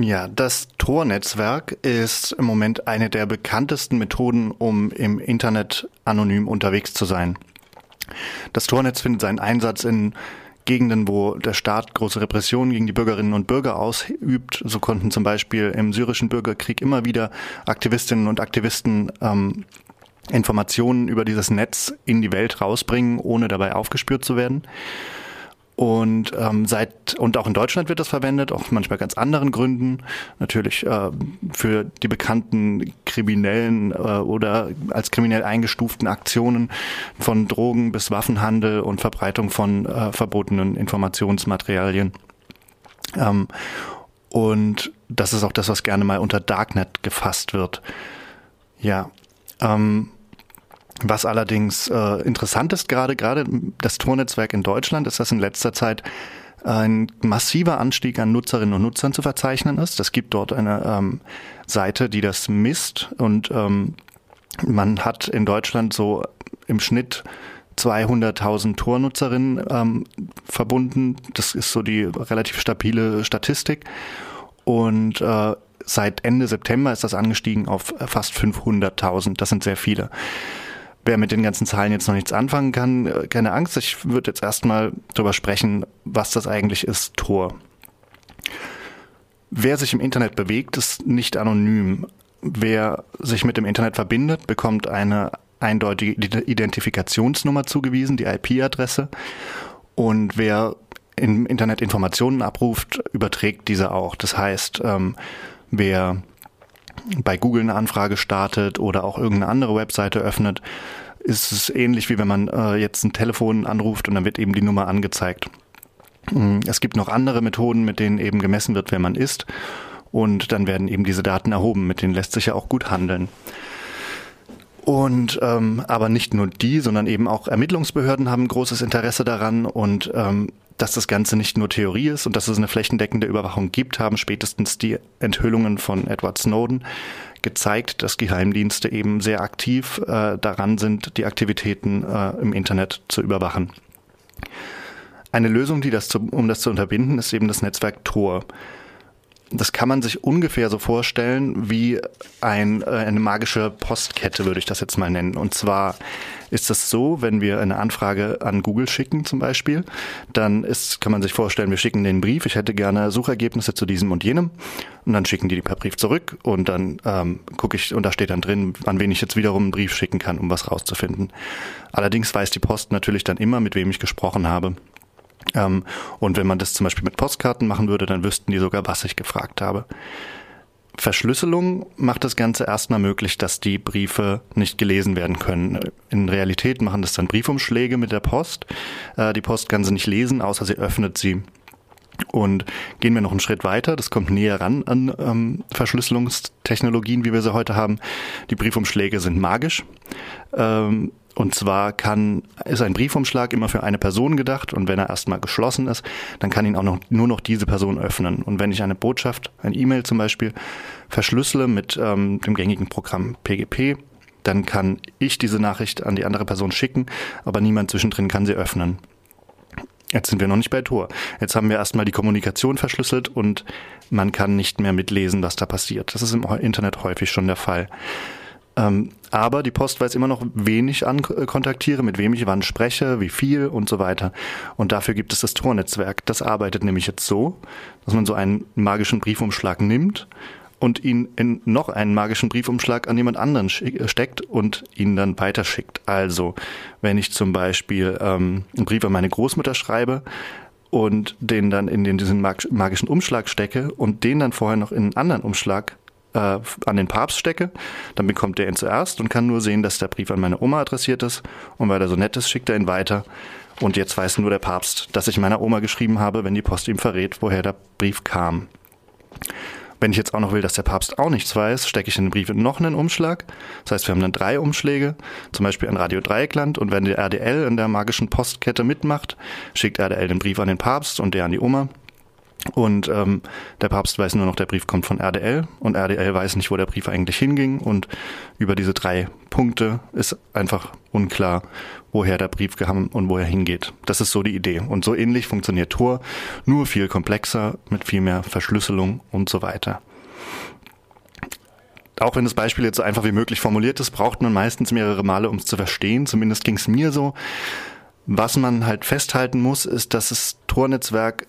Ja, das Tor-Netzwerk ist im Moment eine der bekanntesten Methoden, um im Internet anonym unterwegs zu sein. Das Tornetz findet seinen Einsatz in Gegenden, wo der Staat große Repressionen gegen die Bürgerinnen und Bürger ausübt. So konnten zum Beispiel im syrischen Bürgerkrieg immer wieder Aktivistinnen und Aktivisten ähm, Informationen über dieses Netz in die Welt rausbringen, ohne dabei aufgespürt zu werden. Und ähm, seit und auch in Deutschland wird das verwendet, auch manchmal ganz anderen Gründen. Natürlich äh, für die bekannten kriminellen äh, oder als kriminell eingestuften Aktionen von Drogen bis Waffenhandel und Verbreitung von äh, verbotenen Informationsmaterialien. Ähm, und das ist auch das, was gerne mal unter Darknet gefasst wird. Ja. Ähm, was allerdings äh, interessant ist gerade, gerade das Tornetzwerk in Deutschland, ist, dass in letzter Zeit ein massiver Anstieg an Nutzerinnen und Nutzern zu verzeichnen ist. Es gibt dort eine ähm, Seite, die das misst und ähm, man hat in Deutschland so im Schnitt 200.000 Tornutzerinnen ähm, verbunden. Das ist so die relativ stabile Statistik. Und äh, seit Ende September ist das angestiegen auf fast 500.000. Das sind sehr viele. Wer mit den ganzen Zahlen jetzt noch nichts anfangen kann, äh, keine Angst. Ich würde jetzt erstmal darüber sprechen, was das eigentlich ist, Tor. Wer sich im Internet bewegt, ist nicht anonym. Wer sich mit dem Internet verbindet, bekommt eine eindeutige Identifikationsnummer zugewiesen, die IP-Adresse. Und wer im Internet Informationen abruft, überträgt diese auch. Das heißt, ähm, wer bei Google eine Anfrage startet oder auch irgendeine andere Webseite öffnet, ist es ähnlich wie wenn man äh, jetzt ein Telefon anruft und dann wird eben die Nummer angezeigt. Mm, es gibt noch andere Methoden, mit denen eben gemessen wird, wer man ist. Und dann werden eben diese Daten erhoben, mit denen lässt sich ja auch gut handeln. Und ähm, aber nicht nur die, sondern eben auch Ermittlungsbehörden haben großes Interesse daran und ähm, dass das Ganze nicht nur Theorie ist und dass es eine flächendeckende Überwachung gibt, haben spätestens die Enthüllungen von Edward Snowden gezeigt, dass Geheimdienste eben sehr aktiv äh, daran sind, die Aktivitäten äh, im Internet zu überwachen. Eine Lösung, die das zu, um das zu unterbinden, ist eben das Netzwerk Tor. Das kann man sich ungefähr so vorstellen wie ein, äh, eine magische Postkette, würde ich das jetzt mal nennen. Und zwar ist das so, wenn wir eine Anfrage an Google schicken zum Beispiel, dann ist, kann man sich vorstellen, wir schicken den Brief, ich hätte gerne Suchergebnisse zu diesem und jenem und dann schicken die die per Brief zurück und dann ähm, gucke ich und da steht dann drin, an wen ich jetzt wiederum einen Brief schicken kann, um was rauszufinden. Allerdings weiß die Post natürlich dann immer, mit wem ich gesprochen habe. Ähm, und wenn man das zum Beispiel mit Postkarten machen würde, dann wüssten die sogar, was ich gefragt habe. Verschlüsselung macht das Ganze erstmal möglich, dass die Briefe nicht gelesen werden können. In Realität machen das dann Briefumschläge mit der Post. Äh, die Post kann sie nicht lesen, außer sie öffnet sie. Und gehen wir noch einen Schritt weiter, das kommt näher ran an ähm, Verschlüsselungstechnologien, wie wir sie heute haben. Die Briefumschläge sind magisch. Ähm, und zwar kann, ist ein Briefumschlag immer für eine Person gedacht und wenn er erstmal geschlossen ist, dann kann ihn auch noch, nur noch diese Person öffnen. Und wenn ich eine Botschaft, ein E-Mail zum Beispiel, verschlüssele mit ähm, dem gängigen Programm PGP, dann kann ich diese Nachricht an die andere Person schicken, aber niemand zwischendrin kann sie öffnen. Jetzt sind wir noch nicht bei Tor. Jetzt haben wir erstmal die Kommunikation verschlüsselt und man kann nicht mehr mitlesen, was da passiert. Das ist im Internet häufig schon der Fall. Ähm, aber die Post weiß immer noch, wen ich ankontaktiere, mit wem ich wann spreche, wie viel und so weiter. Und dafür gibt es das Tornetzwerk. Das arbeitet nämlich jetzt so, dass man so einen magischen Briefumschlag nimmt und ihn in noch einen magischen Briefumschlag an jemand anderen steckt und ihn dann weiterschickt. Also, wenn ich zum Beispiel ähm, einen Brief an meine Großmutter schreibe, und den dann in den, diesen magischen Umschlag stecke und den dann vorher noch in einen anderen Umschlag äh, an den Papst stecke, dann bekommt er ihn zuerst und kann nur sehen, dass der Brief an meine Oma adressiert ist. Und weil er so nett ist, schickt er ihn weiter. Und jetzt weiß nur der Papst, dass ich meiner Oma geschrieben habe, wenn die Post ihm verrät, woher der Brief kam. Wenn ich jetzt auch noch will, dass der Papst auch nichts weiß, stecke ich in den Brief noch einen Umschlag. Das heißt, wir haben dann drei Umschläge, zum Beispiel an Radio Dreieckland. Und wenn die RDL in der magischen Postkette mitmacht, schickt RDL den Brief an den Papst und der an die Oma. Und ähm, der Papst weiß nur noch, der Brief kommt von RDL und RDL weiß nicht, wo der Brief eigentlich hinging. Und über diese drei Punkte ist einfach unklar, woher der Brief kam und wo er hingeht. Das ist so die Idee. Und so ähnlich funktioniert Tor, nur viel komplexer, mit viel mehr Verschlüsselung und so weiter. Auch wenn das Beispiel jetzt so einfach wie möglich formuliert ist, braucht man meistens mehrere Male, um es zu verstehen. Zumindest ging es mir so. Was man halt festhalten muss, ist, dass das Tor-Netzwerk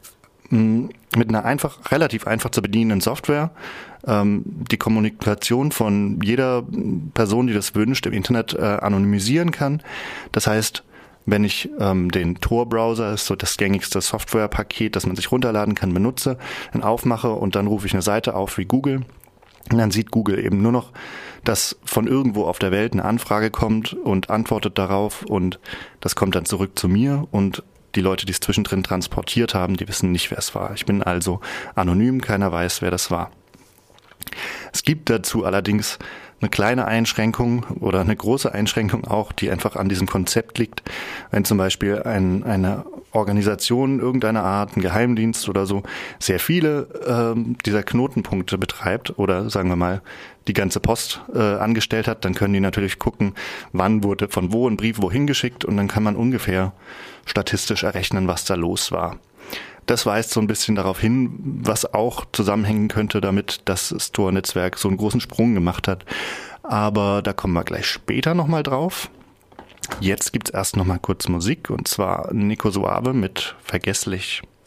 mit einer einfach, relativ einfach zu bedienenden Software ähm, die Kommunikation von jeder Person, die das wünscht, im Internet äh, anonymisieren kann. Das heißt, wenn ich ähm, den Tor-Browser, ist so das gängigste Softwarepaket, das man sich runterladen kann, benutze, dann aufmache und dann rufe ich eine Seite auf wie Google. Und dann sieht Google eben nur noch, dass von irgendwo auf der Welt eine Anfrage kommt und antwortet darauf und das kommt dann zurück zu mir und die Leute, die es zwischendrin transportiert haben, die wissen nicht, wer es war. Ich bin also anonym, keiner weiß, wer das war. Es gibt dazu allerdings eine kleine Einschränkung oder eine große Einschränkung auch, die einfach an diesem Konzept liegt. Wenn zum Beispiel ein, eine Organisation irgendeiner Art, ein Geheimdienst oder so, sehr viele ähm, dieser Knotenpunkte betreibt oder sagen wir mal die ganze Post äh, angestellt hat, dann können die natürlich gucken, wann wurde von wo ein Brief wohin geschickt und dann kann man ungefähr statistisch errechnen, was da los war. Das weist so ein bisschen darauf hin, was auch zusammenhängen könnte damit, dass das Tor-Netzwerk so einen großen Sprung gemacht hat. Aber da kommen wir gleich später nochmal drauf. Jetzt gibt's erst nochmal kurz Musik und zwar Nico Suave mit Vergesslich.